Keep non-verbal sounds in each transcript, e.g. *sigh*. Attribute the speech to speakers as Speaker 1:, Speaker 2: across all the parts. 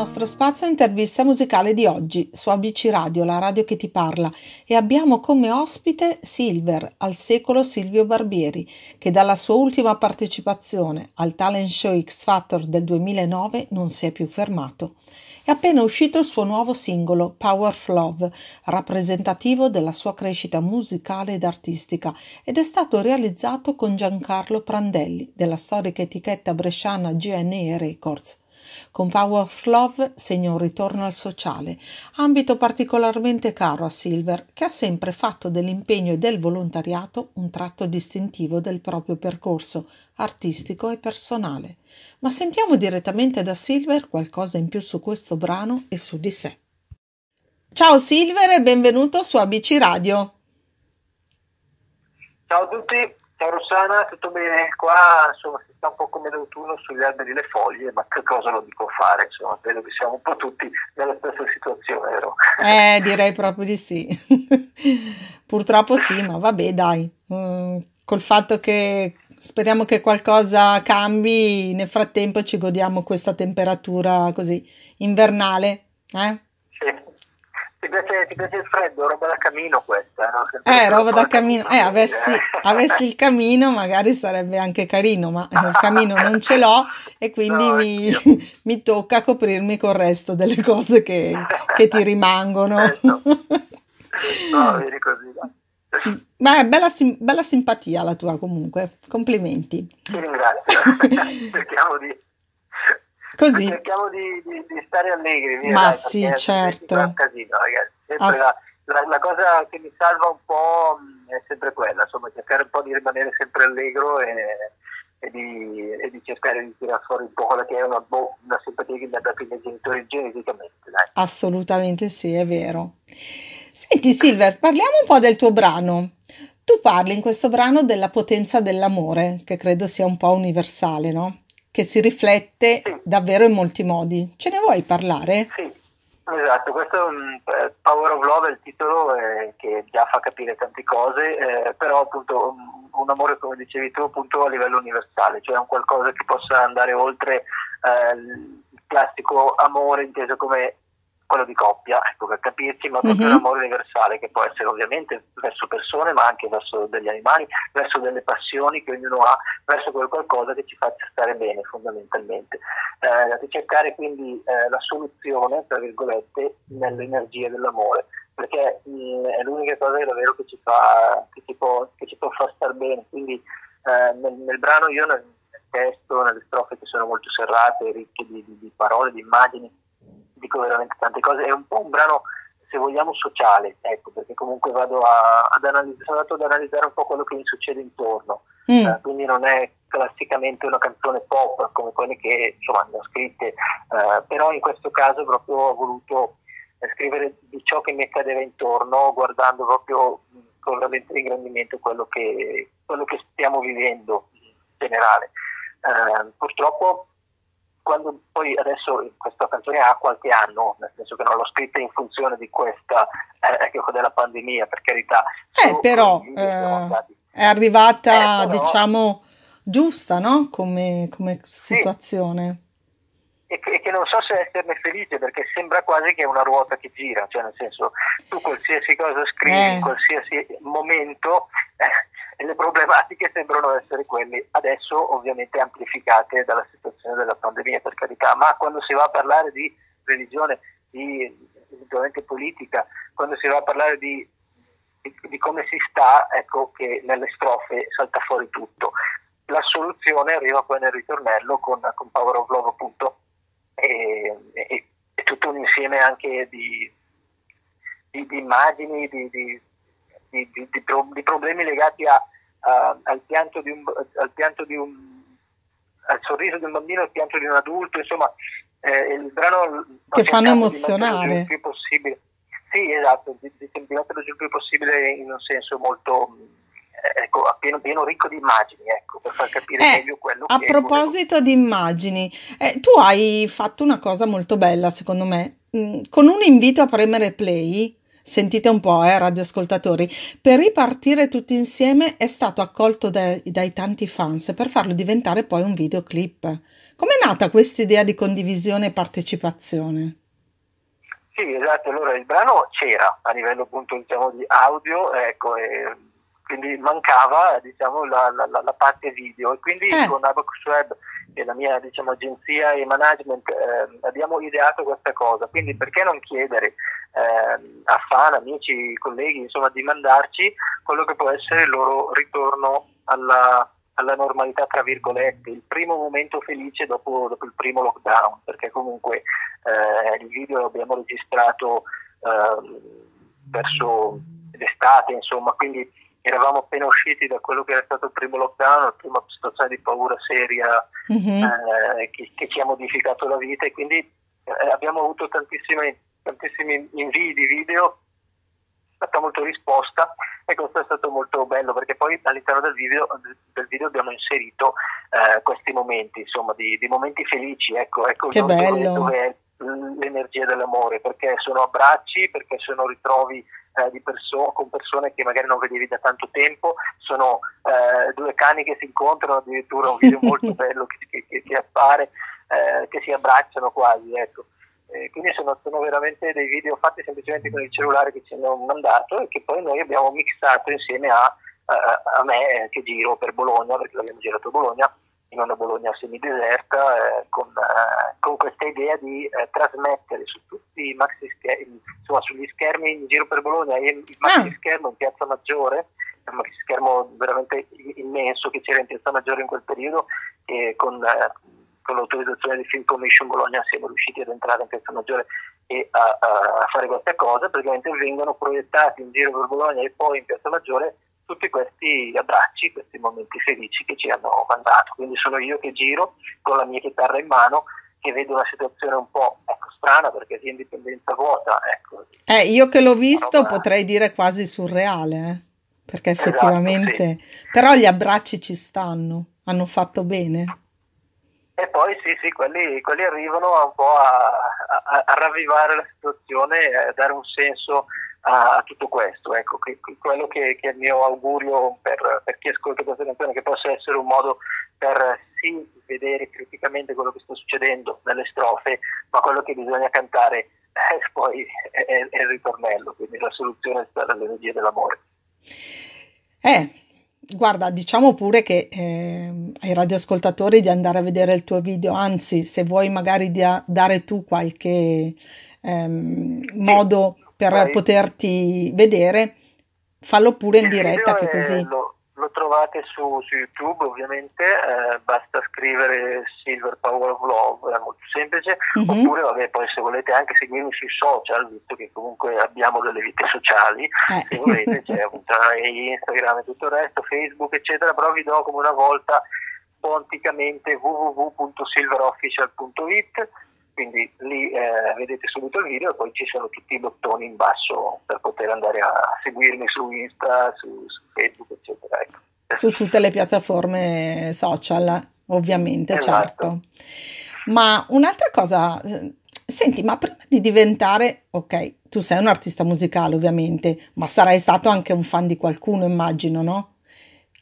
Speaker 1: nostro spazio intervista musicale di oggi su ABC Radio, la radio che ti parla, e abbiamo come ospite Silver, al secolo Silvio Barbieri, che dalla sua ultima partecipazione al talent show X Factor del 2009 non si è più fermato. È appena uscito il suo nuovo singolo Power of Love, rappresentativo della sua crescita musicale ed artistica, ed è stato realizzato con Giancarlo Prandelli della storica etichetta bresciana GNE Records. Con Power of Love segna un ritorno al sociale, ambito particolarmente caro a Silver, che ha sempre fatto dell'impegno e del volontariato un tratto distintivo del proprio percorso artistico e personale. Ma sentiamo direttamente da Silver qualcosa in più su questo brano e su di sé. Ciao Silver e benvenuto su ABC Radio.
Speaker 2: Ciao a tutti, Ciao Rossana, tutto bene? Qua insomma sta un po' come l'autunno sugli alberi le foglie, ma che cosa lo dico fare? Insomma, credo che siamo un po' tutti nella stessa situazione, vero?
Speaker 1: Eh, direi proprio di sì. *laughs* Purtroppo sì, ma vabbè, dai. Mm, col fatto che speriamo che qualcosa cambi, nel frattempo ci godiamo questa temperatura così invernale, eh?
Speaker 2: Ti piace, ti piace, il freddo, roba da camino questa, no?
Speaker 1: Eh, roba da camino. Eh, avessi, avessi, il camino magari sarebbe anche carino, ma il camino non ce l'ho e quindi no, mi, *laughs* mi, tocca coprirmi col resto delle cose che, che ti rimangono.
Speaker 2: Certo. *laughs* No, vedi così, dai.
Speaker 1: Ma è bella, bella simpatia la tua comunque, complimenti.
Speaker 2: Ti ringrazio, *laughs* cerchiamo di
Speaker 1: Così.
Speaker 2: Cerchiamo di, di, di stare allegri. Via,
Speaker 1: Ma dai, sì, certo.
Speaker 2: È un casino, ragazzi. Ass- la, la, la, cosa che mi salva un po' è sempre quella, insomma, cercare un po' di rimanere sempre allegro e, e, di, e di, cercare di tirare fuori un po' quella che è una, boh, una simpatia che mi ha dato i miei genitori geneticamente. Dai.
Speaker 1: Assolutamente sì, è vero. Senti Silver, parliamo un po' del tuo brano. Tu parli in questo brano della potenza dell'amore, che credo sia un po' universale, no? Che si riflette sì. davvero in molti modi. Ce ne vuoi parlare?
Speaker 2: Sì, esatto, questo è un eh, Power of Love è il titolo eh, che già fa capire tante cose, eh, però appunto un, un, amore come dicevi tu appunto a livello universale, cioè un qualcosa che possa andare oltre eh, il classico amore inteso come quello di coppia, ecco, per capirci, ma proprio mm-hmm. un amore universale che può essere ovviamente verso persone, ma anche verso degli animali, verso delle passioni che ognuno ha, verso quel qualcosa che ci faccia stare bene fondamentalmente. Eh, cercare quindi eh, la soluzione, tra virgolette, nell'energia dell'amore, perché mh, mm, è l'unica cosa che davvero che ci, fa, che ci, può, che ci può far stare bene. Quindi eh, nel, nel, brano io nel, nel testo, nelle strofe che sono molto serrate, ricche di, di, di parole, di immagini, dico veramente tante cose, è un po' un brano se vogliamo sociale, ecco, perché comunque vado a, ad analizzare, sono andato ad analizzare un po' quello che mi succede intorno, mm. eh, quindi non è classicamente una canzone pop come quelle che insomma ne ho scritte, eh, però in questo caso proprio ho voluto scrivere di ciò che mi accadeva intorno, guardando proprio con veramente ingrandimento quello che, quello che stiamo vivendo in generale. Eh, purtroppo quando poi adesso questa canzone ha qualche anno, nel senso che non l'ho scritta in funzione di questa, eh, ecco, della pandemia, per carità.
Speaker 1: Eh, però eh, è arrivata, eh, però, diciamo, giusta, no? Come, come situazione.
Speaker 2: Sì. E che, e che, non so se esserne felice perché sembra quasi che è una ruota che gira, cioè nel senso tu qualsiasi cosa scrivi in eh. qualsiasi momento eh, e le problematiche sembrano essere quelle adesso ovviamente amplificate dalla situazione della pandemia per carità, ma quando si va a parlare di religione, di eventualmente politica, quando si va a parlare di, di, di come si sta, ecco che nelle strofe salta fuori tutto. La soluzione arriva poi nel ritornello con, con Power of Love appunto e, e, e tutto un insieme anche di, di, di immagini, di, di, di, di, pro, di problemi legati a, a, al, pianto di un, al pianto di un al sorriso di un bambino, al pianto di un adulto, insomma, eh, il brano
Speaker 1: che fanno emozionare
Speaker 2: il più possibile. Sì, esatto, di, di il più possibile in un senso molto eh, ecco, pieno, pieno, ricco di immagini, ecco, per far capire
Speaker 1: eh,
Speaker 2: meglio quello
Speaker 1: a
Speaker 2: che...
Speaker 1: A proposito volevo... di immagini, eh, tu hai fatto una cosa molto bella, secondo me, mm, con un invito a premere play sentite un po', eh, radioascoltatori, per ripartire tutti insieme è stato accolto dai, dai tanti fans per farlo diventare poi un videoclip. Com'è nata questa idea di condivisione e partecipazione?
Speaker 2: Sì, esatto, allora il brano c'era a livello appunto diciamo di audio, ecco, e quindi mancava diciamo la, la, la parte video e quindi eh. con Abacus Web e la mia diciamo, agenzia e management eh, abbiamo ideato questa cosa, quindi perché non chiedere eh, a fan, amici, colleghi, insomma, di mandarci quello che può essere il loro ritorno alla, alla normalità, tra virgolette, il primo momento felice dopo, dopo il primo lockdown, perché comunque eh, il video lo abbiamo registrato ehm, verso l'estate, insomma, quindi eravamo appena usciti da quello che era stato il primo lockdown, la prima situazione di paura seria mm-hmm. eh, che, che, ci ha modificato la vita e quindi eh, abbiamo avuto tantissimi, tantissimi invii di video, stata molto risposta e questo è stato molto bello perché poi all'interno del video, del video abbiamo inserito eh, questi momenti, insomma, di, di, momenti felici, ecco, ecco
Speaker 1: che bello.
Speaker 2: dove è l'energia dell'amore, perché sono abbracci, perché sono ritrovi eh, di perso- con persone che magari non vedevi da tanto tempo, sono eh, due cani che si incontrano, addirittura un video molto *laughs* bello che, che, che appare, eh, che si abbracciano quasi, ecco. quindi sono, sono, veramente dei video fatti semplicemente con il cellulare che ci hanno mandato e che poi noi abbiamo mixato insieme a, a, a me che giro per Bologna, perché l'abbiamo girato a Bologna, in una Bologna semideserta, eh, con, eh, con, questa idea di eh, trasmettere su tutti i maxi schermi, insomma sugli schermi in giro per Bologna e il maxi ah. schermo in Piazza Maggiore, un maxi schermo veramente immenso che c'era in Piazza Maggiore in quel periodo e con, eh, con l'autorizzazione di Film Commission Bologna siamo riusciti ad entrare in Piazza Maggiore e a, a fare questa cosa, praticamente vengono proiettati in giro per Bologna e poi in Piazza Maggiore tutti questi abbracci, questi momenti felici che ci hanno mandato. Quindi sono io che giro con la mia chitarra in mano che vedo una situazione un po' ecco, strana perché sia indipendenza vuota. Ecco.
Speaker 1: Eh, io che l'ho visto potrei dire quasi surreale, eh? perché esatto, effettivamente... Esatto, sì. Però gli abbracci ci stanno, hanno fatto bene.
Speaker 2: E poi sì, sì, quelli, quelli arrivano un po' a, a, a ravvivare la situazione a dare un senso a, a tutto questo. Ecco, che, quello che, che, è il mio augurio per, per chi ascolta questa canzone, che possa essere un modo per sì vedere criticamente quello che sta succedendo nelle strofe, ma quello che bisogna cantare eh, poi è, è, è, il ritornello, quindi la soluzione sta nell'energia dell'amore.
Speaker 1: Eh, guarda, diciamo pure che eh, ai radioascoltatori di andare a vedere il tuo video, anzi, se vuoi magari dia, dare tu qualche ehm, modo per Poi, poterti vedere, fallo pure in diretta che così.
Speaker 2: Lo, lo, trovate su, su YouTube ovviamente, eh, basta scrivere Silver Power of Love, è molto semplice, mm-hmm. oppure vabbè, poi se volete anche seguirmi sui social, visto che comunque abbiamo delle vite sociali, eh. se volete c'è *laughs* appunto Instagram e tutto il resto, Facebook eccetera, però vi do come una volta ponticamente www.silverofficial.it quindi lì eh, vedete subito il video e poi ci sono tutti i bottoni in basso per poter andare a seguirmi su Insta, su, su Facebook, eccetera. Ecco.
Speaker 1: Su tutte le piattaforme social, ovviamente, esatto. certo. Ma un'altra cosa, senti, ma prima di diventare, ok, tu sei un artista musicale ovviamente, ma sarai stato anche un fan di qualcuno, immagino, no?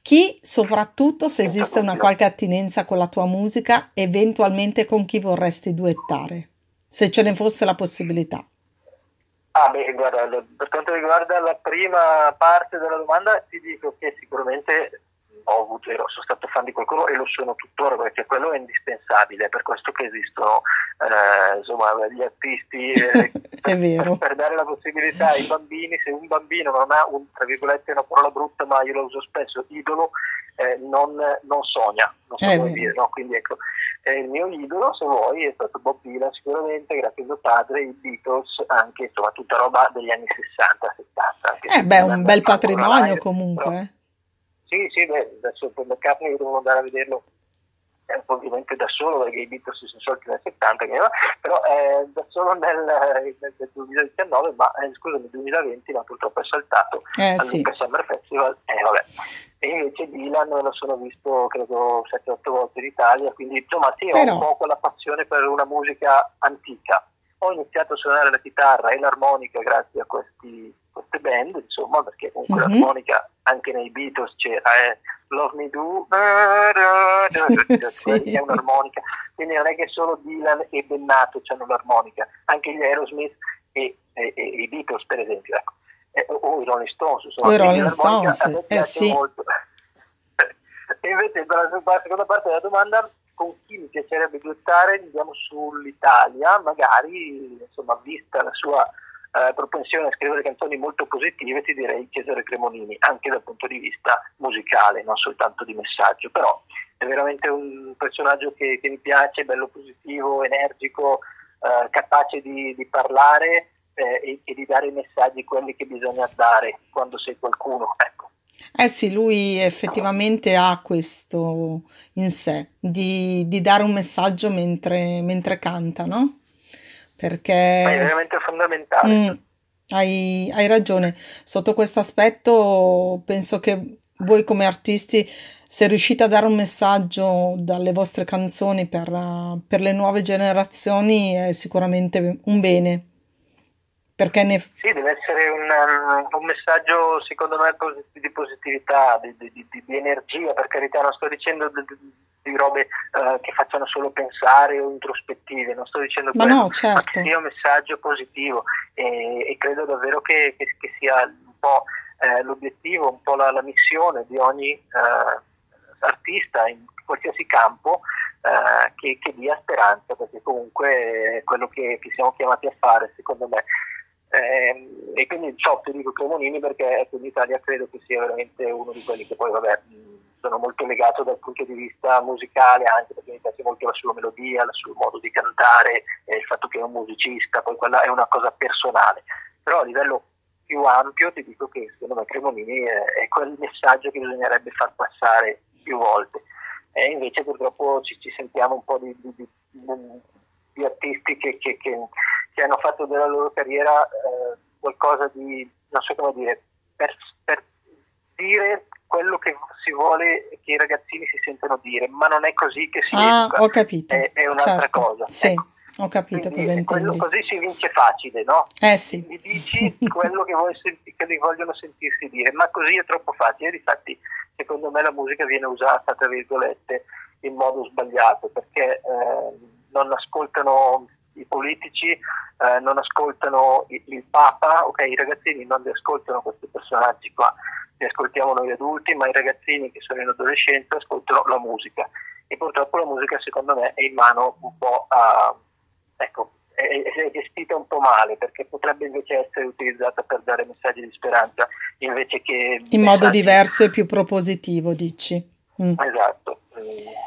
Speaker 1: Chi, soprattutto se esiste una qualche attinenza con la tua musica, eventualmente con chi vorresti duettare, se ce ne fosse la possibilità.
Speaker 2: Ah, beh, guarda, per quanto riguarda la prima parte della domanda, ti dico che sicuramente ho avuto, ero, sono stato fan di qualcuno e lo sono tuttora perché quello è indispensabile, è per questo che esistono eh, insomma, gli artisti eh, *laughs*
Speaker 1: per,
Speaker 2: per, dare la possibilità ai bambini, se un bambino non ha un, tra virgolette una parola brutta ma io la uso spesso, idolo, eh, non, non, sogna, non so come dire, no? quindi ecco, il mio idolo se vuoi è stato Bob Dylan sicuramente, grazie a mio padre, i Beatles, anche insomma tutta roba degli anni 60-70.
Speaker 1: Eh beh, un bel patrimonio comunque. Però, eh.
Speaker 2: Sì, sì, beh, adesso per McCartney devo andare a vederlo eh, ovviamente da solo perché i Beatles si sono sciolti nel 70 però eh, da solo nel, nel, nel 2019 ma eh, scusa nel 2020 ma purtroppo è saltato
Speaker 1: eh,
Speaker 2: al
Speaker 1: sì.
Speaker 2: Summer Festival eh, vabbè. e invece Dylan lo sono visto credo 7-8 volte in Italia quindi insomma sì però... ho un po' quella passione per una musica antica ho iniziato a suonare la chitarra e l'armonica grazie a questi forte band, insomma, perché comunque mm-hmm. l'armonica anche nei Beatles c'era, eh, Love Me Do, *laughs* sì. è un'armonica, quindi non è che solo Dylan e Bennato hanno l'armonica, anche gli Aerosmith e, e, e i Beatles per esempio, ecco. eh, o i Rolling Stones, insomma,
Speaker 1: o i Rolling Stones,
Speaker 2: a me
Speaker 1: eh, sì.
Speaker 2: molto. *laughs* e invece per la seconda parte della domanda con chi mi piacerebbe duettare andiamo sull'Italia, magari insomma, vista la sua eh, propensione a scrivere canzoni molto positive, ti direi Cesare Cremonini, anche dal punto di vista musicale, non soltanto di messaggio, però è veramente un personaggio che, che mi piace, bello positivo, energico, eh, capace di, di parlare eh, e, e, di dare i messaggi quelli che bisogna dare quando sei qualcuno. Ecco.
Speaker 1: Eh sì, lui effettivamente ha questo in sé, di, di dare un messaggio mentre, mentre canta, no? Perché...
Speaker 2: Ma è veramente fondamentale. Mm,
Speaker 1: hai, hai ragione, sotto questo aspetto penso che voi come artisti se riuscite a dare un messaggio dalle vostre canzoni per, per le nuove generazioni è sicuramente un bene. Perché ne...
Speaker 2: Sì, deve essere un, um, un messaggio secondo me di positività, di, di, di, di, energia, per carità, non sto dicendo di, robe uh, che facciano solo pensare o introspettive, non sto dicendo
Speaker 1: ma
Speaker 2: quello,
Speaker 1: no, certo. ma
Speaker 2: che sia un messaggio positivo e, e credo davvero che, che, che, sia un po' eh, l'obiettivo, un po' la, la missione di ogni eh, artista in qualsiasi campo eh, che, che, dia speranza, perché comunque è quello che, che siamo chiamati a fare, secondo me. Eh, e quindi ciò ti dico Cremonini perché ecco, in Italia credo che sia veramente uno di quelli che poi vabbè sono molto legato dal punto di vista musicale anche perché mi piace molto la sua melodia, il suo modo di cantare, eh, il fatto che è un musicista, poi quella è una cosa personale, però a livello più ampio ti dico che secondo me Cremonini è, è quel messaggio che bisognerebbe far passare più volte. E invece purtroppo ci, ci sentiamo un po' di, di, di, di artisti che, che, che che hanno fatto della loro carriera eh, qualcosa di, non so come dire, per, per, dire quello che si vuole che i ragazzini si sentono dire, ma non è così che si
Speaker 1: ah,
Speaker 2: educa,
Speaker 1: ho capito.
Speaker 2: È, è un'altra
Speaker 1: certo.
Speaker 2: cosa.
Speaker 1: Sì.
Speaker 2: Ecco.
Speaker 1: Ho capito
Speaker 2: Quindi,
Speaker 1: cosa intendi.
Speaker 2: così si vince facile, no?
Speaker 1: Eh sì.
Speaker 2: Gli dici quello che, senti, che vogliono sentirsi dire, ma così è troppo facile. Difatti, secondo me la musica viene usata, tra virgolette, in modo sbagliato, perché eh, non ascoltano i politici eh, non ascoltano il, il, Papa, ok, i ragazzini non li ascoltano questi personaggi qua, li ascoltiamo noi adulti, ma i ragazzini che sono in adolescenza ascoltano la musica e purtroppo la musica secondo me è in mano un po' a, ecco, è, è gestita un po' male perché potrebbe invece essere utilizzata per dare messaggi di speranza invece che...
Speaker 1: In modo diverso e più propositivo, dici?
Speaker 2: Mm. Esatto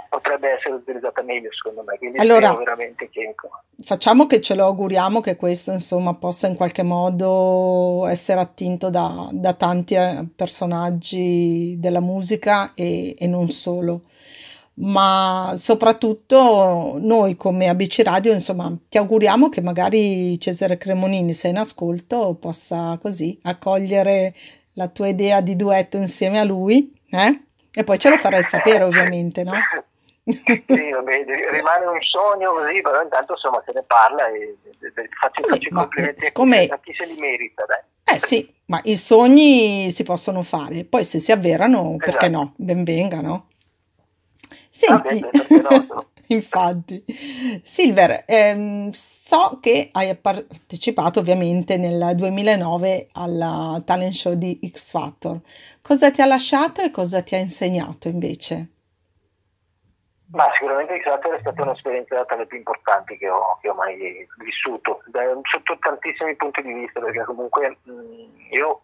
Speaker 2: potrebbe essere utilizzata meglio secondo me, quindi
Speaker 1: allora,
Speaker 2: veramente che...
Speaker 1: Facciamo che ce lo auguriamo che questo insomma possa in qualche modo essere attinto da, da tanti eh, personaggi della musica e, e non solo ma soprattutto noi come ABC Radio, insomma, ti auguriamo che magari Cesare Cremonini, se in ascolto, possa così accogliere la tua idea di duetto insieme a lui, eh? E poi ce lo farai sapere, ovviamente, no?
Speaker 2: sì, vabbè, rimane un sogno così, però intanto insomma se ne parla e, e, e faccio, faccio i complimenti siccome... a chi se li merita. Dai.
Speaker 1: Eh sì, ma i sogni si possono fare, poi se si avverano, esatto. perché no? Ben vengano. Senti, ah, no, infatti, Silver, ehm, so che hai partecipato ovviamente nel 2009 al talent show di X Factor. Cosa ti ha lasciato e cosa ti ha insegnato invece?
Speaker 2: Ma sicuramente X Factor è stata un'esperienza tra le più importanti che ho, che ho mai vissuto, da, sotto tantissimi punti di vista, perché comunque mh, io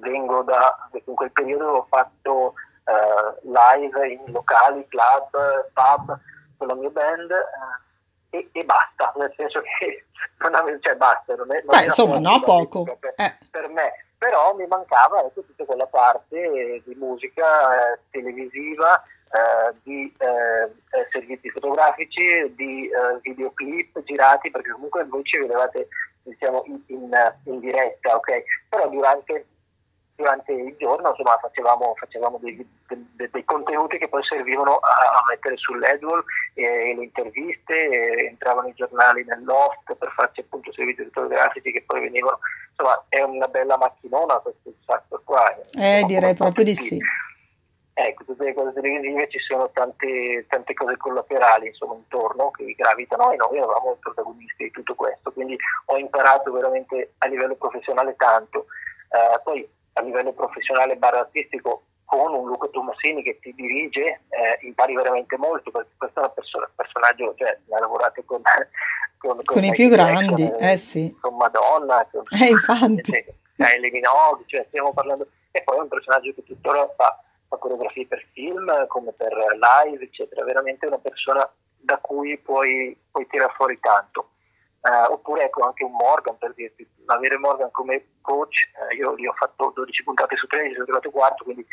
Speaker 2: vengo da, in quel periodo ho fatto uh, live in locali, club, pub con la mia band uh, e, e, basta, nel senso che *laughs* non avevo, cioè basta, non è, non
Speaker 1: Beh, insomma, no, poco.
Speaker 2: Per, eh. per, me, però mi mancava ecco, tutta quella parte di musica eh, televisiva eh, di eh, eh, servizi fotografici, di eh, videoclip girati, perché comunque voi ci vedevate diciamo, in, in, in, diretta, ok? Però durante durante il giorno insomma, facevamo, facevamo dei, dei, dei, contenuti che poi servivano a, a mettere sull'Edwall e, e le interviste, e entravano i giornali nell'host per farci appunto servizi fotografici che poi venivano, insomma è una bella macchinona questo software qua.
Speaker 1: Eh, direi proprio di sì.
Speaker 2: Ecco, tutte le cose televisive ci sono tante, tante cose collaterali insomma, intorno che gravitano e noi eravamo i protagonisti di tutto questo, quindi ho imparato veramente a livello professionale tanto. Uh, poi a livello professionale barra artistico con un Luca Tomasini che ti dirige eh, impari veramente molto perché questo è un perso- personaggio, cioè ha lavorato con, *laughs*
Speaker 1: con, con, con i più grandi, eh, sì.
Speaker 2: con Madonna, con
Speaker 1: eh, infatti.
Speaker 2: Eh, Kylie Minogue, cioè stiamo parlando, e poi è un personaggio che tuttora fa fa coreografie per film, come per live, eccetera. Veramente una persona da cui puoi, puoi tirare fuori tanto. Uh, oppure ecco anche un Morgan per dirti, avere Morgan come coach, uh, io gli ho fatto 12 puntate su 13, sono arrivato quarto, quindi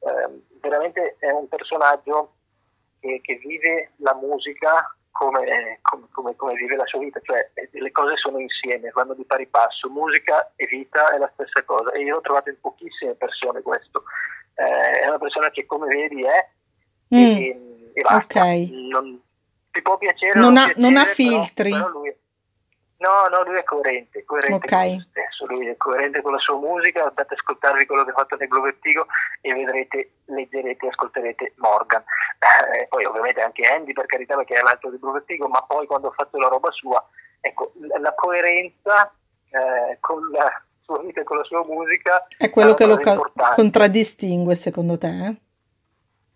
Speaker 2: uh, veramente è un personaggio che, che vive la musica come, come, come, come, vive la sua vita, cioè le cose sono insieme, vanno di pari passo, musica e vita è la stessa cosa e io l'ho trovato in pochissime persone questo, eh, è una persona che come vedi è mm. e, e basta. Okay. Non, ti può piacere
Speaker 1: non,
Speaker 2: ha, piacere,
Speaker 1: non ha filtri
Speaker 2: però, però lui, no, no, lui è coerente, coerente okay. con stesso, lui è coerente con la sua musica, andate ad ascoltarvi quello che ha fatto nel Glovertigo e vedrete, leggerete, ascolterete Morgan. Eh, poi ovviamente anche Andy per carità perché è l'altro del Glovertigo, ma poi quando ha fatto la roba sua, ecco, la coerenza eh, con la sua vita e con la sua musica.
Speaker 1: È quello che lo ca- contraddistingue secondo te? Eh?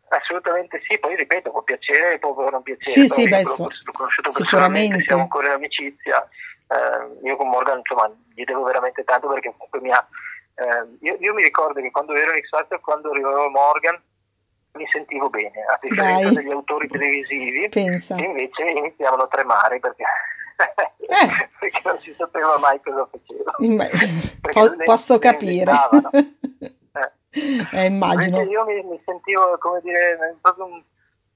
Speaker 2: Assolutamente sì, poi ripeto, può piacere, può non piacere.
Speaker 1: Sì, sì, beh,
Speaker 2: l'ho, l'ho conosciuto sicuramente. Siamo ancora in amicizia. Eh, io con Morgan, insomma, gli devo veramente tanto perché comunque mi ha... Eh, io, io, mi ricordo che quando ero in X Factor, quando arrivava Morgan, mi sentivo bene, a differenza Dai. degli autori televisivi
Speaker 1: Pensa.
Speaker 2: che invece iniziavano a tremare perché eh. *laughs* perché non si sapeva mai cosa faceva. *laughs*
Speaker 1: Po- posso capire. *laughs* Eh. eh, immagino.
Speaker 2: io mi, mi, sentivo, come dire, proprio un,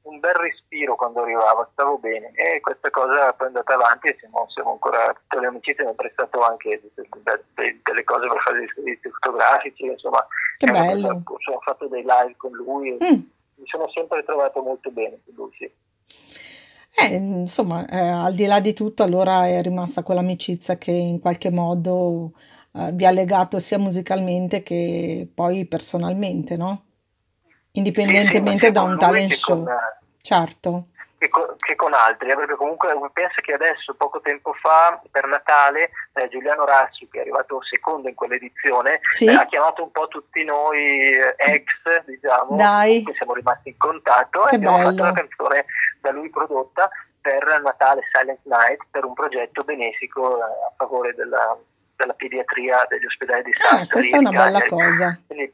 Speaker 2: un, bel respiro quando arrivavo, stavo bene e questa cosa poi è andata avanti e siamo, siamo ancora, tutte le amicizie mi hanno prestato anche delle cose per fare dei servizi fotografici, insomma, ho fatto dei live con lui e mm. mi sono sempre trovato molto bene con lui, sì.
Speaker 1: Eh, insomma, eh, al di là di tutto, allora è rimasta quell'amicizia che in qualche modo eh, vi ha legato sia musicalmente che poi personalmente, no? Indipendentemente sì, sì, da un talent show. Con, certo
Speaker 2: che con, che con altri, perché comunque penso che adesso, poco tempo fa, per Natale, eh, Giuliano Rassi, che è arrivato secondo in quell'edizione,
Speaker 1: sì?
Speaker 2: eh, ha chiamato un po' tutti noi eh, ex, diciamo,
Speaker 1: Dai.
Speaker 2: che siamo rimasti in contatto
Speaker 1: che
Speaker 2: e abbiamo
Speaker 1: bello.
Speaker 2: fatto una canzone da lui prodotta per Natale Silent Night, per un progetto benefico eh, a favore della, della pediatria degli ospedali di Sassari.
Speaker 1: Ah, questa è una bella cosa.
Speaker 2: Quindi,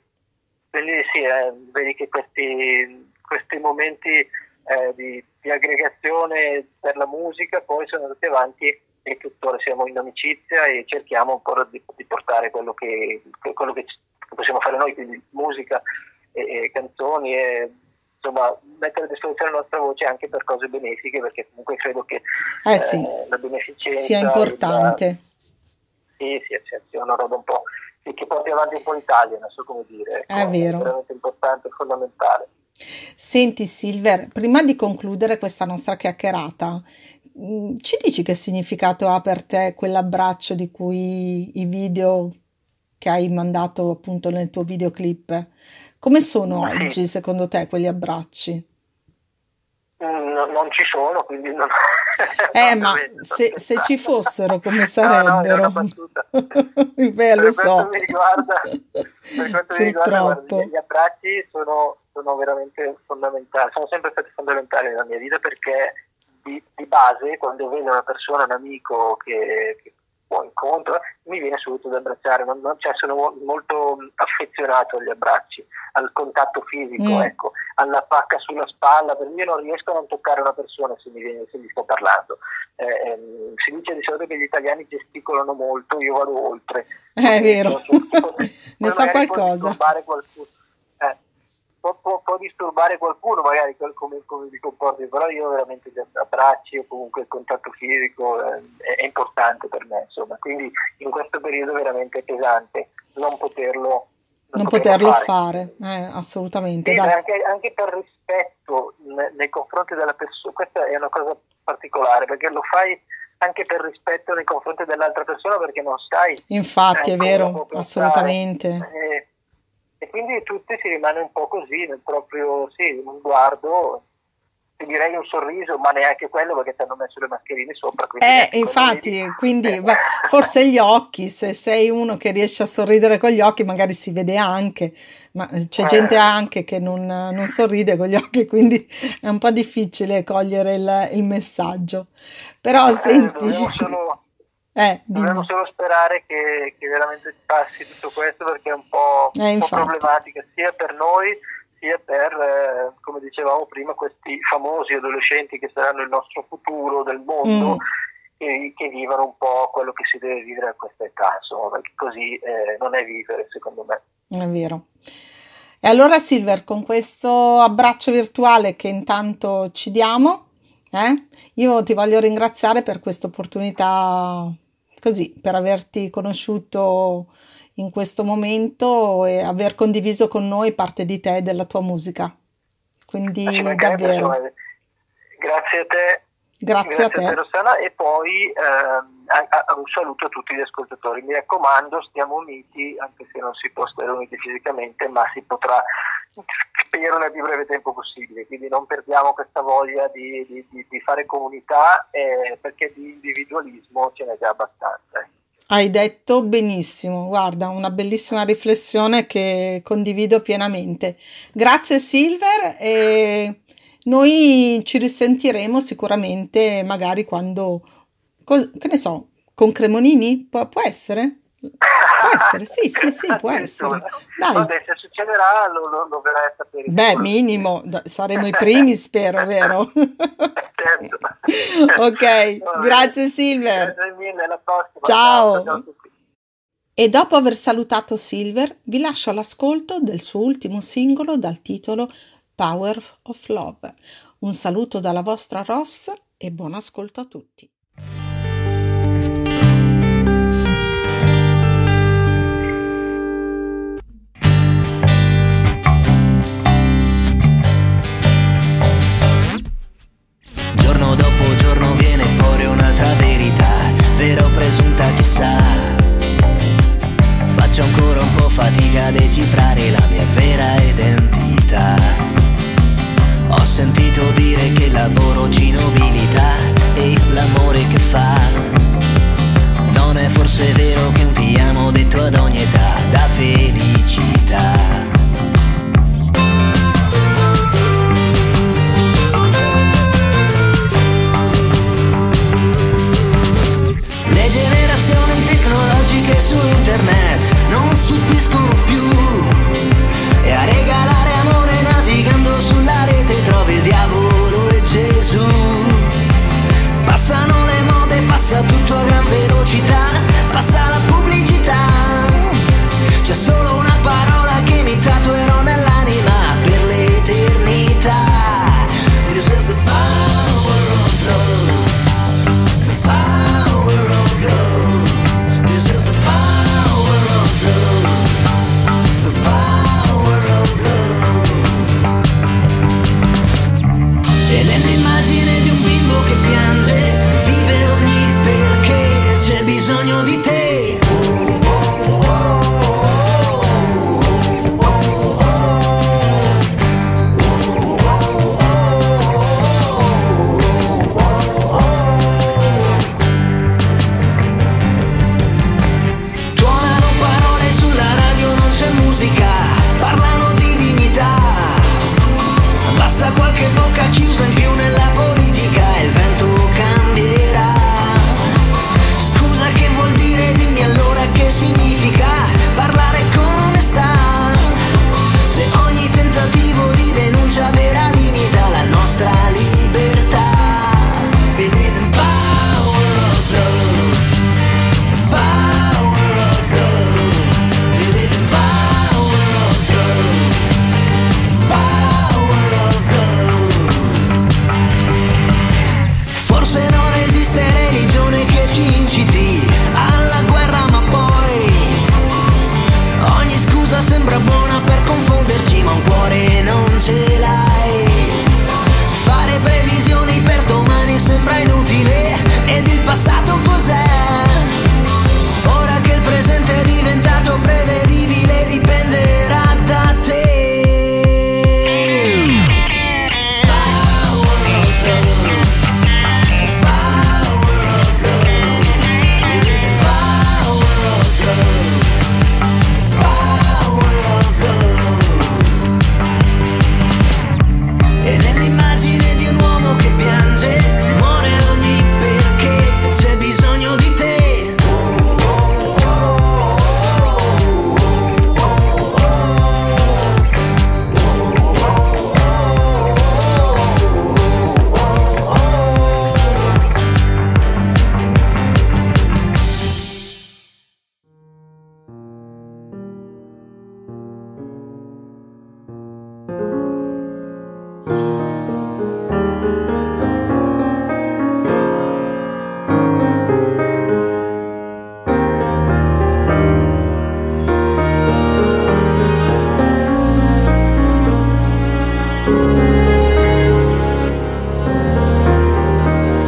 Speaker 2: quindi sì, eh, vedi che questi, questi momenti eh, di, di, aggregazione per la musica, poi sono andati avanti e tuttora siamo in amicizia e cerchiamo ancora di, di portare quello che, quello che, possiamo fare noi, quindi musica e, e canzoni e insomma mettere a disposizione la nostra voce anche per cose benefiche perché comunque credo che
Speaker 1: eh sì,
Speaker 2: eh, la beneficenza
Speaker 1: sia importante. La,
Speaker 2: sì, sì, sì, sì, è una roba un po' che porti avanti un po' l'Italia, non so come dire.
Speaker 1: Ecco, è vero.
Speaker 2: È veramente importante, fondamentale.
Speaker 1: Senti Silver, prima di concludere questa nostra chiacchierata, mm, ci dici che significato ha per te quell'abbraccio di cui i video che hai mandato appunto nel tuo videoclip? Come sono oggi secondo te quegli abbracci?
Speaker 2: No, non ci sono, quindi non...
Speaker 1: Eh, *laughs* ma se, se, ci fossero, come sarebbero? *laughs* No, no, *laughs* Beh, lo so.
Speaker 2: Mi riguarda, per quanto mi riguarda, guarda, gli abbracci sono sono veramente fondamentali, sono sempre stati fondamentali nella mia vita perché di, di base quando vedo una persona, un amico che, che poi incontro, mi viene subito da abbracciare, non, non, cioè sono molto affezionato agli abbracci, al contatto fisico, mm. ecco, alla pacca sulla spalla, perché io non riesco a non toccare una persona se mi, viene, se mi sto parlando. Eh, ehm, si dice di solito che gli italiani gesticolano molto, io vado oltre. *laughs*
Speaker 1: È vero, *laughs* ne so qualcosa.
Speaker 2: Qualcuno, può, può, può, disturbare qualcuno magari come, come vi comporti, però io veramente gli abbracci o comunque il contatto fisico eh, è, è, importante per me, insomma, quindi in questo periodo veramente è pesante non poterlo,
Speaker 1: non poterlo fare, fare eh, assolutamente.
Speaker 2: Sì, anche, anche, per rispetto nei confronti della persona, questa è una cosa particolare perché lo fai anche per rispetto nei confronti dell'altra persona perché non sai.
Speaker 1: Infatti, eh, è vero, assolutamente. E,
Speaker 2: e, quindi tutti si rimane un po' così nel proprio, sì, un sguardo ti direi un sorriso, ma neanche quello perché ti hanno messo le mascherine sopra.
Speaker 1: Eh, infatti, quindi *laughs* forse gli occhi, se sei uno che riesce a sorridere con gli occhi, magari si vede anche, ma c'è eh. gente anche che non, non, sorride con gli occhi, quindi è un po' difficile cogliere il, il messaggio. Però eh, senti...
Speaker 2: Solo, eh, dobbiamo solo sperare che, che, veramente passi tutto questo perché è un po', eh, un po problematica sia per noi sia per, eh, come dicevamo prima, questi famosi adolescenti che saranno il nostro futuro del mondo. Mm. Che, che vivono un po' quello che si deve vivere a questa età, insomma, perché così eh, non è vivere, secondo me.
Speaker 1: È vero. E allora Silver, con questo abbraccio virtuale che intanto ci diamo, eh, io ti voglio ringraziare per questa opportunità così, per averti conosciuto in questo momento e aver condiviso con noi parte di te e della tua musica. Quindi davvero.
Speaker 2: Grazie a te.
Speaker 1: Grazie, Grazie a te.
Speaker 2: a te Rossana e poi eh, un saluto a tutti gli ascoltatori. Mi raccomando, stiamo uniti, anche se non si può stare uniti fisicamente, ma si potrà spero nel più breve tempo possibile, quindi non perdiamo questa voglia di, di, di fare comunità eh, perché di individualismo ce n'è già abbastanza.
Speaker 1: Hai detto benissimo, guarda, una bellissima riflessione che condivido pienamente. Grazie Silver e noi ci risentiremo sicuramente magari quando, che ne so, con Cremonini? Pu- può essere? Può essere, sì, sì, sì, può essere.
Speaker 2: Dai. Vabbè, se succederà lo, lo, lo verrai a sapere.
Speaker 1: Beh, minimo, saremo i primi, *laughs* spero, vero?
Speaker 2: certo.
Speaker 1: ok, grazie Silver.
Speaker 2: Grazie mille, alla prossima.
Speaker 1: Ciao. ciao e dopo aver salutato Silver, vi lascio all'ascolto del suo ultimo singolo dal titolo Power of Love. Un saluto dalla vostra Ross e buon ascolto a tutti.
Speaker 3: presunta chissà Faccio ancora un po' fatica a decifrare Forse vero che un ti amo detto ad ogni età da felicità bien.